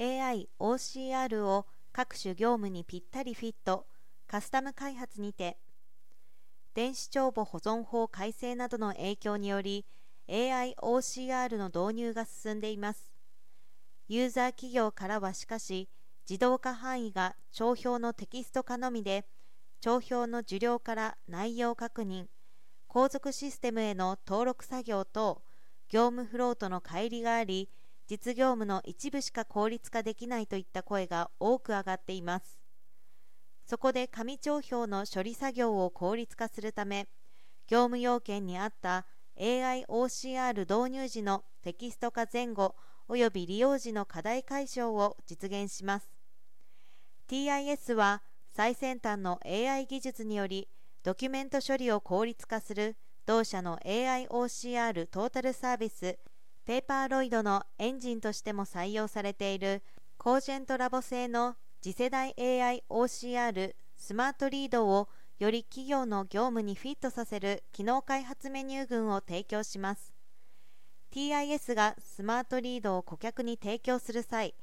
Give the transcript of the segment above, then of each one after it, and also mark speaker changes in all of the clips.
Speaker 1: AI OCR を各種業務にぴったりフィットカスタム開発にて電子帳簿保存法改正などの影響により AI OCR の導入が進んでいます。ユーザー企業からはしかし自動化範囲が帳票のテキスト化のみで帳票の受領から内容確認後続システムへの登録作業等業務フローとの乖離があり実業務の一部しか効率化できないといった声が多く上がっています。そこで紙帳票の処理作業を効率化するため業務要件に合った AIOCR 導入時のテキスト化前後及び利用時の課題解消を実現します。TIS は最先端の AI 技術によりドキュメント処理を効率化する同社の AIOCR トータルサービスペーパーロイドのエンジンとしても採用されているコージェントラボ製の次世代 AIOCR スマートリードをより企業の業務にフィットさせる機能開発メニュー群を提供します。TIS がスマートリードを顧客に提供する際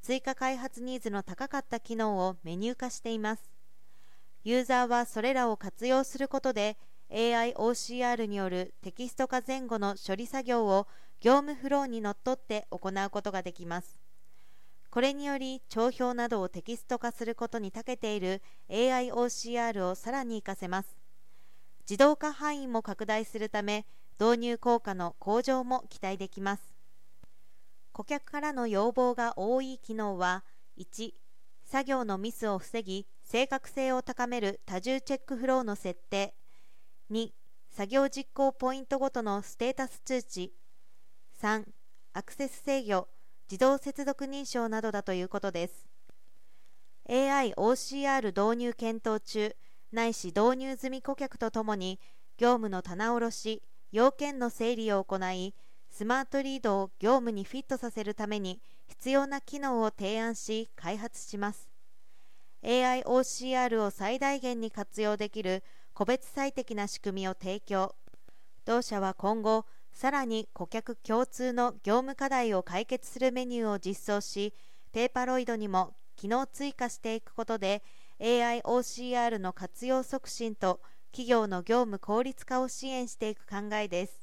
Speaker 1: 追加開発ニーズの高かった機能をメニュー化しています。ユーザーはそれらを活用することで AIOCR によるテキスト化前後の処理作業を業務フローにのっとって行うことができます。これにより帳票などをテキスト化することに長けている AIOCR をさらに活かせます。自動化範囲も拡大するため導入効果の向上も期待できます。顧客からの要望が多い機能は1作業のミスを防ぎ正確性を高める多重チェックフローの設定。2作業実行ポイントごとのステータス通知。3アクセス制御自動接続認証などだということです。AIOCR 導入検討中。ないし導入済み顧客とともに業務の棚卸し要件の整理を行いスマートリードを業務にフィットさせるために必要な機能を提案し開発します。AIOCR を最大限に活用できる個別最適な仕組みを提供。同社は今後さらに顧客共通の業務課題を解決するメニューを実装しペーパロイドにも機能追加していくことで AIOCR の活用促進と企業の業務効率化を支援していく考えです。